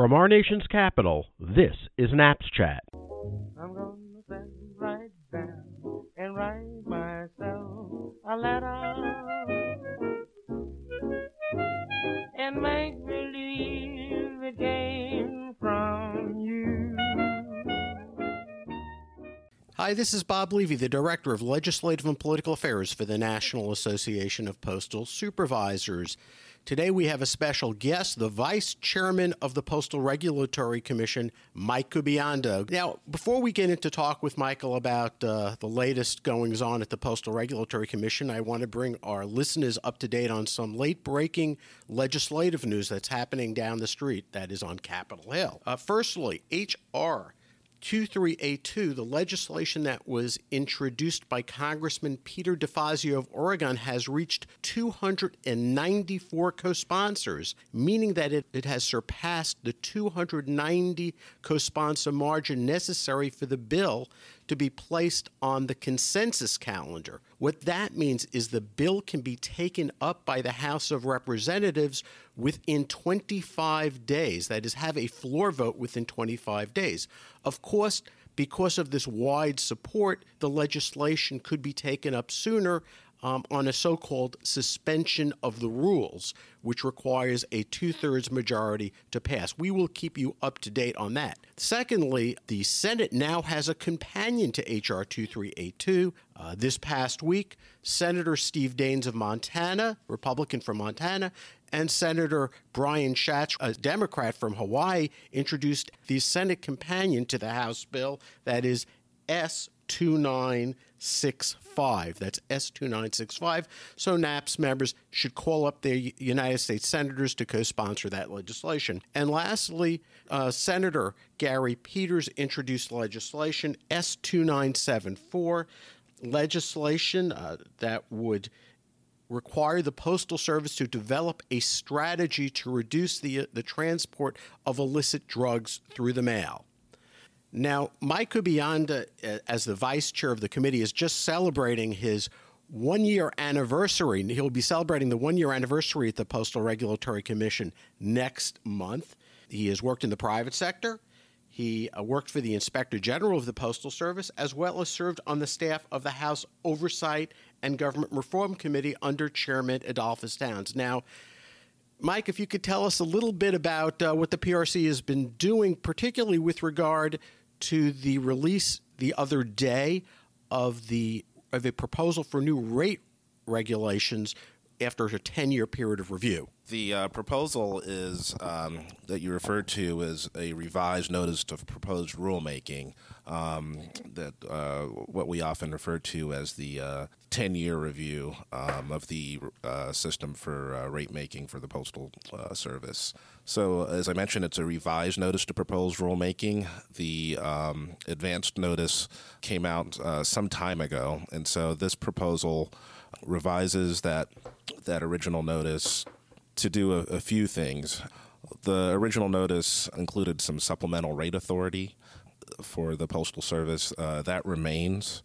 From our nation's capital, this is Naps Chat. I'm gonna sit right down and write myself a letter Hi, this is Bob Levy, the Director of Legislative and Political Affairs for the National Association of Postal Supervisors. Today we have a special guest, the Vice Chairman of the Postal Regulatory Commission, Mike Kubayanda. Now, before we get into talk with Michael about uh, the latest goings on at the Postal Regulatory Commission, I want to bring our listeners up to date on some late breaking legislative news that's happening down the street, that is on Capitol Hill. Uh, firstly, H.R. 2382, the legislation that was introduced by Congressman Peter DeFazio of Oregon, has reached 294 co sponsors, meaning that it, it has surpassed the 290 co sponsor margin necessary for the bill to be placed on the consensus calendar. What that means is the bill can be taken up by the House of Representatives within 25 days. That is, have a floor vote within 25 days. Of course, because of this wide support, the legislation could be taken up sooner um, on a so called suspension of the rules, which requires a two thirds majority to pass. We will keep you up to date on that. Secondly, the Senate now has a companion to H.R. 2382. Uh, this past week, Senator Steve Daines of Montana, Republican from Montana, and Senator Brian Schatz, a Democrat from Hawaii, introduced the Senate companion to the House bill that is S 2965. That's S2965. So NAPS members should call up their United States senators to co sponsor that legislation. And lastly, uh, Senator Gary Peters introduced legislation S2974, legislation uh, that would require the Postal Service to develop a strategy to reduce the, the transport of illicit drugs through the mail. Now, Mike Kubayanda, uh, as the vice chair of the committee, is just celebrating his one year anniversary. He'll be celebrating the one year anniversary at the Postal Regulatory Commission next month. He has worked in the private sector. He uh, worked for the Inspector General of the Postal Service, as well as served on the staff of the House Oversight and Government Reform Committee under Chairman Edolphus Towns. Now, Mike, if you could tell us a little bit about uh, what the PRC has been doing, particularly with regard to the release the other day of the of a proposal for new rate regulations after a 10 year period of review. The uh, proposal is um, that you referred to as a revised notice of proposed rulemaking, um, that uh, what we often refer to as the uh, 10 year review um, of the uh, system for uh, rate making for the Postal uh, Service. So, as I mentioned, it's a revised notice to proposed rulemaking. The um, advanced notice came out some time ago, and so this proposal revises that that original notice to do a, a few things. The original notice included some supplemental rate authority for the Postal Service. Uh, that remains,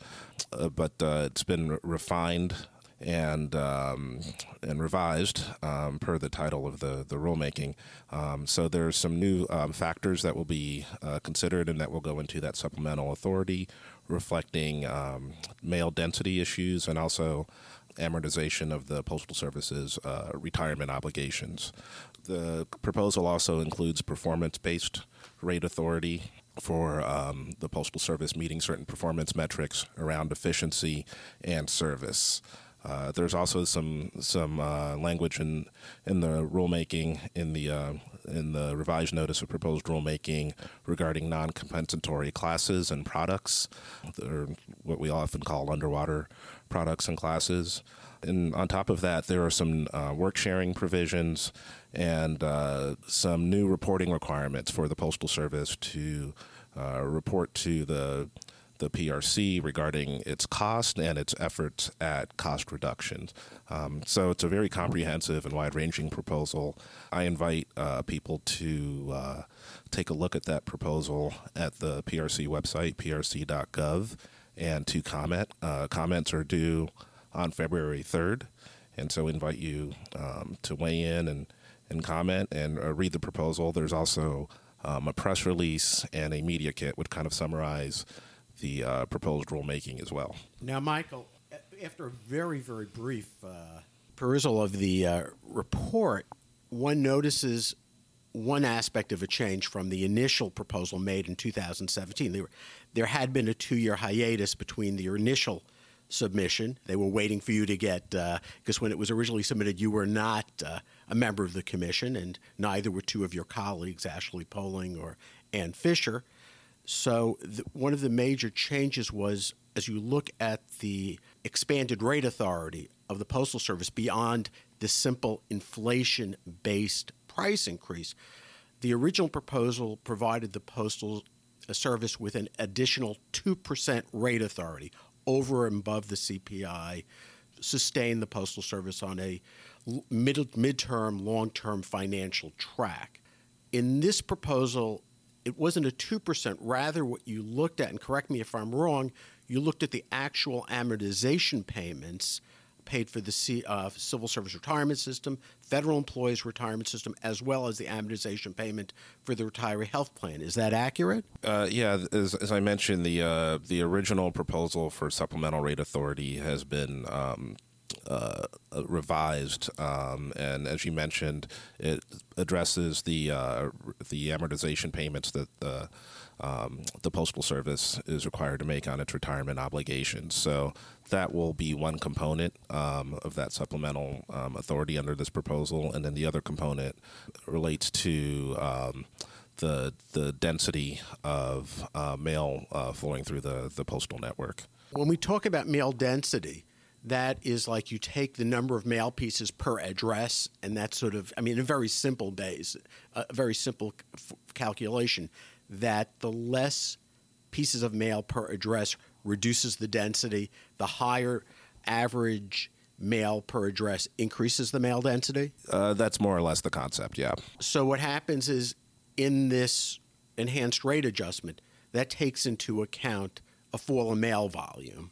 uh, but uh, it's been refined and um, and revised um, per the title of the the rulemaking. Um, so are some new um, factors that will be uh, considered and that will go into that supplemental authority, reflecting um, mail density issues and also amortization of the Postal Service's uh, retirement obligations. The proposal also includes performance based rate authority for um, the Postal Service meeting certain performance metrics around efficiency and service. Uh, there's also some some uh, language in in the rulemaking in the uh, in the revised notice of proposed rulemaking regarding non-compensatory classes and products, or what we often call underwater products and classes. And on top of that, there are some uh, work sharing provisions and uh, some new reporting requirements for the Postal Service to uh, report to the the PRC regarding its cost and its efforts at cost reductions. Um, so it's a very comprehensive and wide ranging proposal. I invite uh, people to uh, take a look at that proposal at the PRC website, prc.gov, and to comment. Uh, comments are due on February 3rd, and so we invite you um, to weigh in and, and comment and uh, read the proposal. There's also um, a press release and a media kit would kind of summarize the uh, proposed rulemaking as well. Now, Michael, after a very, very brief uh, perusal of the uh, report, one notices one aspect of a change from the initial proposal made in 2017. There, there had been a two year hiatus between the initial submission. They were waiting for you to get, because when it was originally submitted, you were not uh, a member of the commission, and neither were two of your colleagues, Ashley Poling or Ann Fisher. So, the, one of the major changes was as you look at the expanded rate authority of the Postal Service beyond the simple inflation based price increase, the original proposal provided the Postal A service with an additional 2% rate authority over and above the CPI, sustain the Postal Service on a mid, midterm, long term financial track. In this proposal, it wasn't a 2%. Rather, what you looked at, and correct me if I'm wrong, you looked at the actual amortization payments paid for the C, uh, civil service retirement system, federal employees retirement system, as well as the amortization payment for the retiree health plan. Is that accurate? Uh, yeah, as, as, I mentioned, the uh, the original proposal for supplemental rate authority has been um, uh, revised, um, and as you mentioned, it addresses the uh, the amortization payments that the um, the Postal Service is required to make on its retirement obligations. So that will be one component um, of that supplemental um, authority under this proposal, and then the other component relates to um, the the density of uh, mail uh, flowing through the the postal network. When we talk about mail density, that is like you take the number of mail pieces per address, and that's sort of, I mean, in very simple days, a very simple calculation, that the less pieces of mail per address reduces the density, the higher average mail per address increases the mail density? Uh, that's more or less the concept, yeah. So what happens is in this enhanced rate adjustment, that takes into account a fall in mail volume.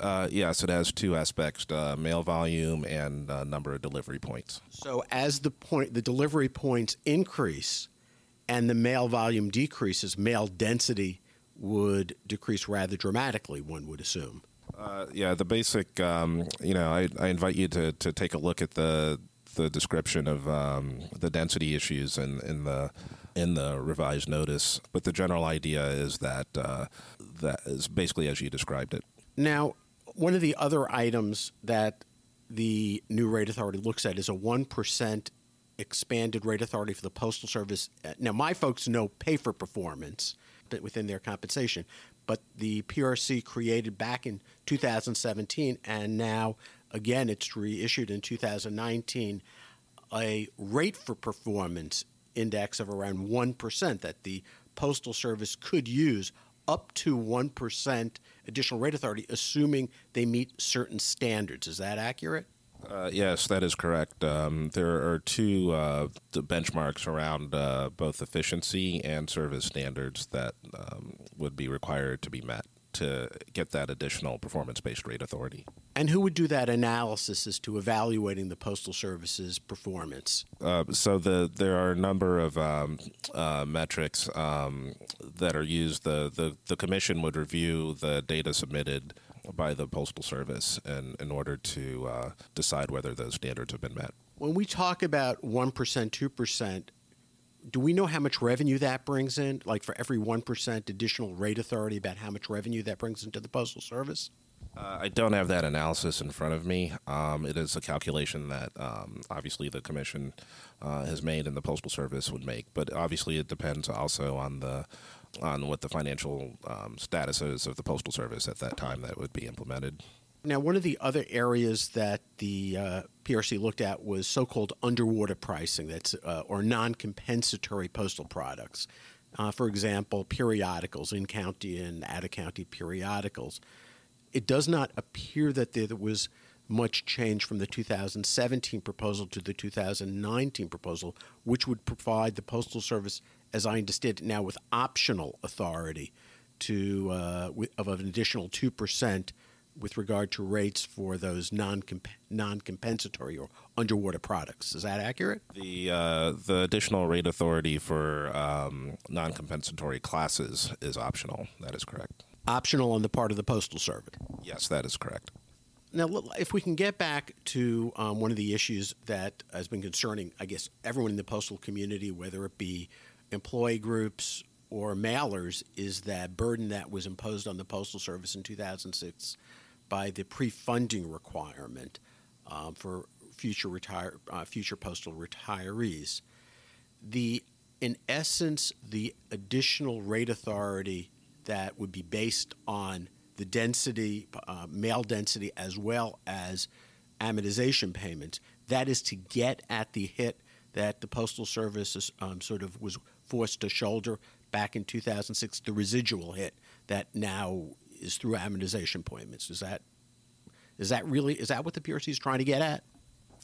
Uh, yes, it has two aspects: uh, mail volume and uh, number of delivery points. So, as the point, the delivery points increase, and the mail volume decreases, mail density would decrease rather dramatically. One would assume. Uh, yeah, the basic. Um, you know, I, I, invite you to, to take a look at the the description of um, the density issues in, in the in the revised notice. But the general idea is that uh, that is basically as you described it. Now, one of the other items that the new rate authority looks at is a 1% expanded rate authority for the Postal Service. Uh, now, my folks know pay for performance within their compensation, but the PRC created back in 2017, and now again it's reissued in 2019 a rate for performance index of around 1% that the Postal Service could use up to 1% additional rate authority, assuming they meet certain standards. Is that accurate? Uh, yes, that is correct. Um, there are two uh, benchmarks around uh, both efficiency and service standards that um, would be required to be met to get that additional performance based rate authority. And who would do that analysis as to evaluating the Postal Service's performance? Uh, so the there are a number of um, uh, metrics um, that are used. The, the the commission would review the data submitted by the Postal Service in, in order to uh, decide whether those standards have been met. When we talk about 1%, 2%, do we know how much revenue that brings in? Like for every 1% additional rate authority, about how much revenue that brings into the Postal Service? Uh, I don't have that analysis in front of me. Um, it is a calculation that um, obviously the Commission uh, has made and the Postal Service would make, but obviously it depends also on the on what the financial um, status is of the Postal Service at that time that would be implemented. Now, one of the other areas that the uh, PRC looked at was so-called underwater pricing, that's uh, or non-compensatory postal products. Uh, for example, periodicals, in-county and out-of-county periodicals. It does not appear that there was much change from the 2017 proposal to the 2019 proposal, which would provide the Postal Service, as I understand it now, with optional authority to uh, of an additional two percent with regard to rates for those non non compensatory or underwater products. Is that accurate? The uh, the additional rate authority for um, non compensatory classes is optional. That is correct. Optional on the part of the Postal Service. Yes, that is correct. Now, if we can get back to um, one of the issues that has been concerning, I guess, everyone in the postal community, whether it be employee groups or mailers, is that burden that was imposed on the Postal Service in 2006 by the pre-funding requirement um, for future retire uh, future postal retirees. The in essence, the additional rate authority that would be based on the density, uh, mail density, as well as amortization payments. That is to get at the hit that the Postal Service um, sort of was forced to shoulder back in 2006, the residual hit that now is through amortization appointments. Is that is that really is that what the PRC is trying to get at?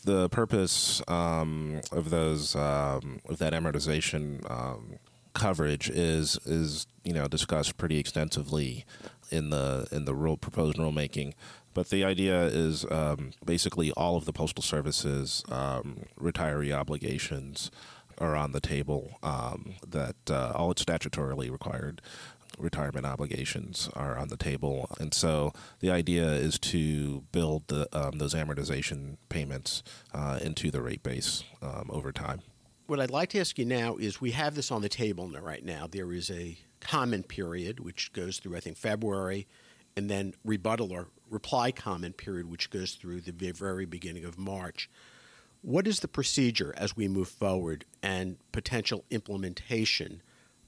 The purpose um, of those um, of that amortization um, coverage is is you know discussed pretty extensively in the in the rule proposed rulemaking. But the idea is um, basically all of the postal services um, retiree obligations are on the table. Um, that uh, all its statutorily required retirement obligations are on the table, and so the idea is to build the, um, those amortization payments uh, into the rate base um, over time. What I'd like to ask you now is we have this on the table right now. There is a comment period which goes through I think February, and then rebuttal or reply comment period which goes through the very beginning of March. What is the procedure as we move forward and potential implementation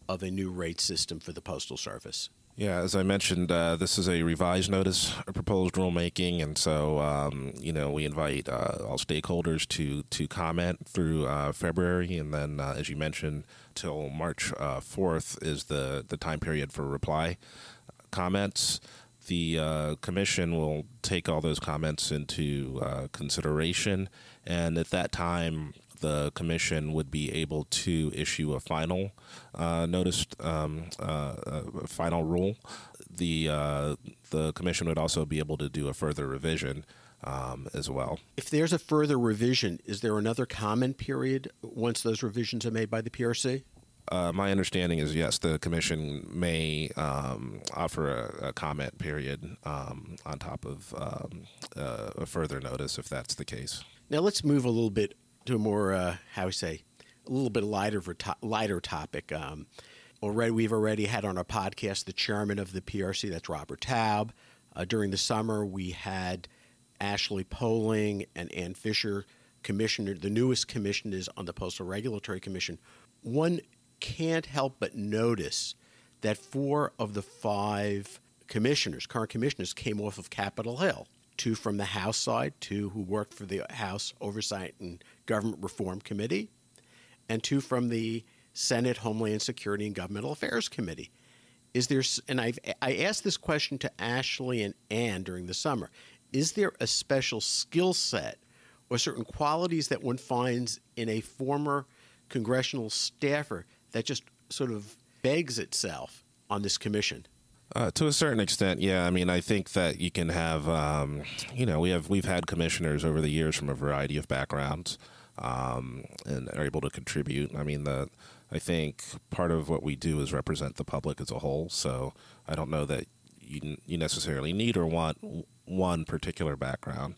of a new rate system for the Postal Service? Yeah, as I mentioned, uh, this is a revised notice of proposed rulemaking, and so um, you know we invite uh, all stakeholders to to comment through uh, February, and then uh, as you mentioned, till March uh, fourth is the the time period for reply comments. The uh, commission will take all those comments into consideration, and at that time, the commission would be able to issue a final uh, notice, um, uh, final rule. The uh, the commission would also be able to do a further revision um, as well. If there's a further revision, is there another comment period once those revisions are made by the PRC? Uh, my understanding is yes, the commission may um, offer a, a, comment period um, on top of um, uh, a further notice if that's the case. Now let's move a little bit to a more uh, how we say a little bit lighter to- lighter topic. Um, already, we've already had on our podcast the chairman of the PRC, that's Robert Taub. Uh, during the summer, we had Ashley Poling and Ann Fisher, commissioner, the newest commissioners on the Postal Regulatory Commission. One can't help but notice that four of the five commissioners, current commissioners, came off of Capitol Hill two from the House side, two who worked for the House Oversight and Government Reform Committee, and two from the Senate Homeland Security and Governmental Affairs Committee. Is there, and I've, I asked this question to Ashley and Ann during the summer, is there a special skill set or certain qualities that one finds in a former congressional staffer that just sort of begs itself on this commission? Uh, to a certain extent, yeah. I mean, I think that you can have, um, you know, we have we've had commissioners over the years from a variety of backgrounds, um, and are able to contribute. I mean, the I think part of what we do is represent the public as a whole. So I don't know that you you necessarily need or want one particular background.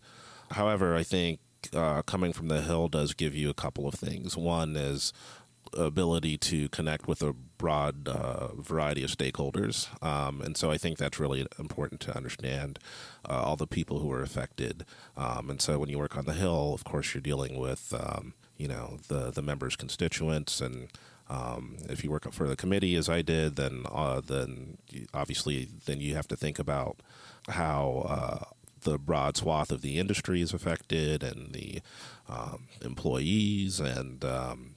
However, I think uh, coming from the Hill does give you a couple of things. One is ability to connect with a broad uh, variety of stakeholders. Um, and so I think that's really important to understand uh, all the people who are affected. Um, and so when you work on the Hill, of course, you're dealing with, um, you know, the, the members' constituents. And um, if you work for the committee, as I did, then, uh, then obviously then you have to think about how uh, the broad swath of the industry is affected and the um, employees and um,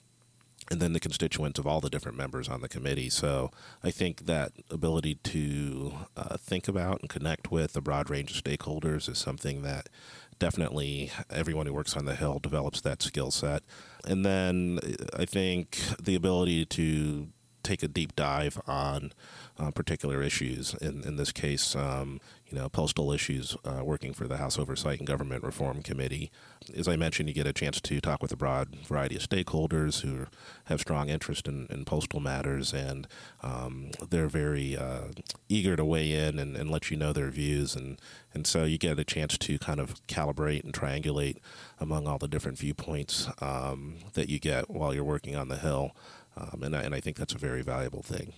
and then the constituents of all the different members on the committee. So I think that ability to uh, think about and connect with a broad range of stakeholders is something that definitely everyone who works on the Hill develops that skill set. And then I think the ability to take a deep dive on uh, particular issues. In in this case, um, you know, postal issues. Uh, working for the House Oversight and Government Reform Committee, as I mentioned, you get a chance to talk with a broad variety of stakeholders who have strong interest in, in postal matters, and um, they're very uh, eager to weigh in and, and, let you know their views, and and so you get a chance to kind of calibrate and triangulate among all the different viewpoints um, that you get while you're working on the Hill, um, and I, and I think that's a very valuable thing.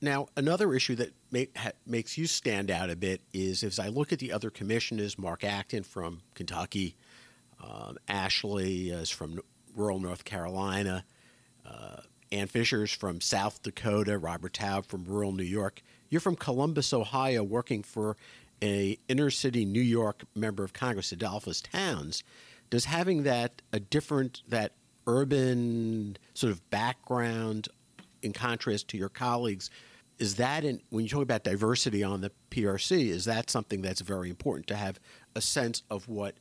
Now, another issue that ha, makes you stand out a bit is as I look at the other commissioners, Mark Acton from Kentucky, um, Ashley is from rural North Carolina, uh, Ann Fisher's from South Dakota, Robert Taub from rural New York. You're from Columbus, Ohio, working for a inner city New York member of Congress, Edolphus Towns. Does having that a different that urban sort of background in contrast to your colleagues is that in, when you talk about diversity on the PRC, is that something that's very important to have a sense of what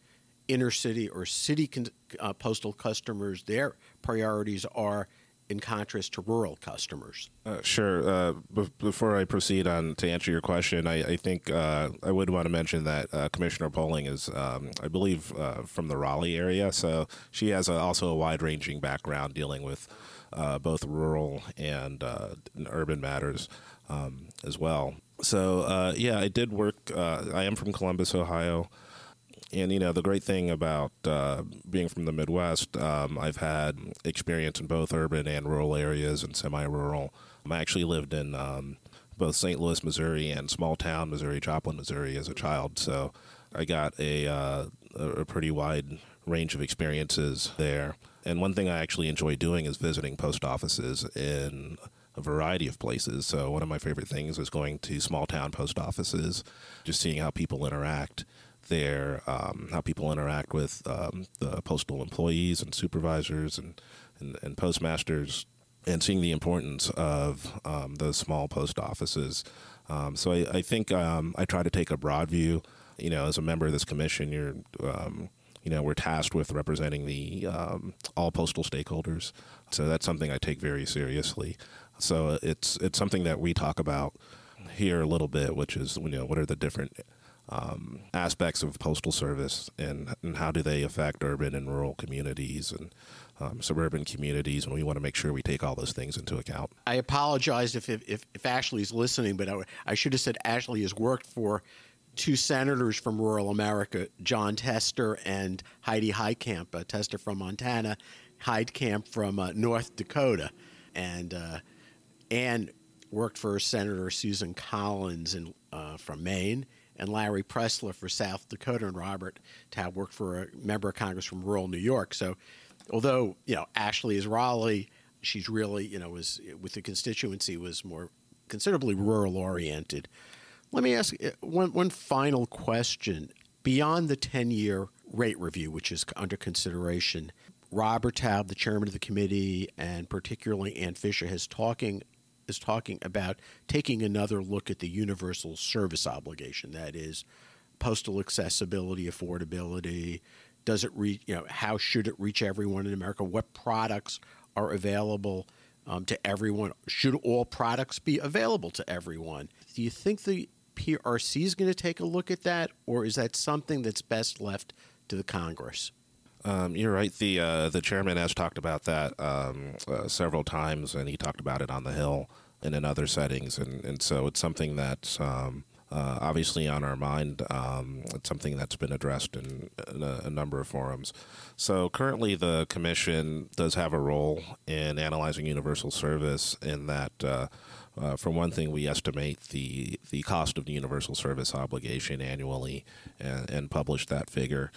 inner city or city con- uh, postal customers their priorities are in contrast to rural customers? Uh, sure. Uh, before I proceed on to answer your question, I, I think uh, I would want to mention that uh, Commissioner Poling is, um, I believe, uh, from the Raleigh area, so she has a, also a wide-ranging background dealing with both rural and urban matters um, as well. So uh, yeah, I did work. Uh, I am from Columbus, Ohio, and you know the great thing about uh, being from the Midwest, um, I've had experience in both urban and rural areas and semi-rural. I actually lived in um, both St. Louis, Missouri, and small town Missouri, Joplin, Missouri, as a child. So I got a uh, a pretty wide range of experiences there. And one thing I actually enjoy doing is visiting post offices in a variety of places. So one of my favorite things is going to small town post offices, just seeing how people interact there, um, how people interact with um, the postal employees and supervisors and, and, and, postmasters, and seeing the importance of um, those small post offices. Um, so I, I think um, I try to take a broad view. You know, as a member of this commission, you're um, you know, we're tasked with representing the um, all postal stakeholders. So that's something I take very seriously. So it's it's something that we talk about here a little bit, which is you know what are the different um, aspects of postal service and, and how do they affect urban and rural communities and um, suburban communities, and we want to make sure we take all those things into account. I apologize if if, if Ashley's listening, but I, I should have said Ashley has worked for two senators from rural America, Jon Tester and Heidi Heitkamp. Uh, Tester from Montana, Heitkamp from uh, North Dakota, and uh, Ann worked for Senator Susan Collins in, uh, from Maine, and Larry Pressler for South Dakota, and Robert Taub worked for a member of Congress from rural New York. So, although you know Ashley is Raleigh, she's really you know was with the constituency was more considerably rural oriented. Let me ask uh, one one final question. Beyond the ten year rate review, which is under consideration, Robert Taub, the chairman of the committee, and particularly Ann Fisher, has talking is talking about taking another look at the universal service obligation. That is, postal accessibility, affordability. Does it reach? You know, how should it reach everyone in America? What products are available um, to everyone? Should all products be available to everyone? Do you think the PRC is going to take a look at that, or is that something that's best left to the Congress? Um, you're right. The uh, the chairman has talked about that um, uh, several times, and he talked about it on the Hill and in other settings, and, and so it's something that's um, uh, obviously on our mind. Um, it's something that's been addressed in, in a, a, number of forums. So currently, the commission does have a role in analyzing universal service in that. Uh, uh, for one thing, we estimate the the cost of the universal service obligation annually and, and publish that figure.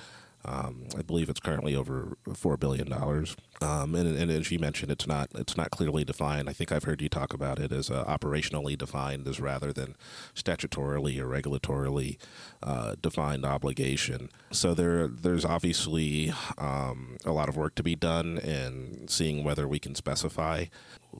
Um, I believe it's currently over four billion dollars. Um, and, and, as you mentioned, it's not it's not clearly defined. I think I've heard you talk about it as uh, operationally defined, as rather than statutorily or regulatorily uh, defined obligation. So there there's obviously um, a lot of work to be done in seeing whether we can specify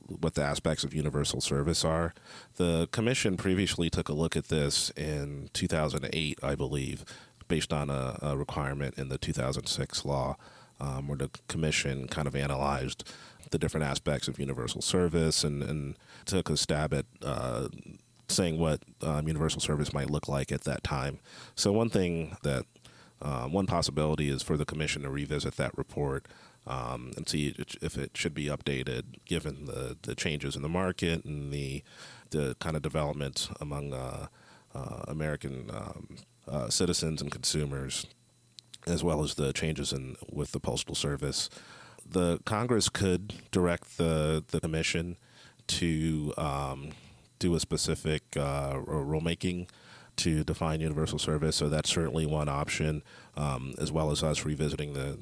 what the aspects of universal service are. The commission previously took a look at this in 2008, I believe based on a, a requirement in the 2006 law. um, where the commission kind of analyzed the different aspects of universal service and, and took a stab at uh, saying what um, universal service might look like at that time. So, one thing that uh, one possibility is for the commission to revisit that report um, and see if it should be updated given the, the changes in the market and the the kind of development among uh, uh, American um, uh, citizens and consumers, as well as the changes in with the postal service. The Congress could direct the the commission to um, do a specific uh, rulemaking to define universal service. So that's certainly one option, um, as well as us revisiting the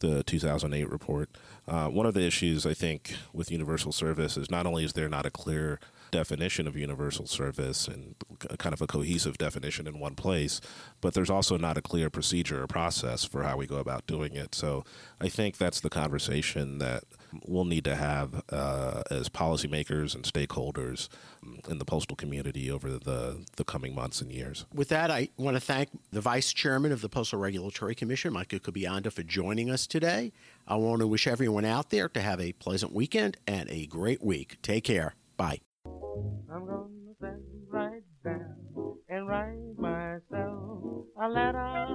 the 2008 report. Uh, one of the issues I think with universal service is not only is there not a clear definition of universal service and kind of a cohesive definition in one place, but there's also not a clear procedure or process for how we go about doing it. So I think that's the conversation that we'll need to have uh, as policymakers and stakeholders in the postal community over the, the coming months and years. With that, I want to thank the Vice Chairman of the Postal Regulatory Commission, Michael Kubayanda, for joining us today. I want to wish everyone out there to have a pleasant weekend and a great week. Take care. Bye. I'm gonna sit right down and write myself a letter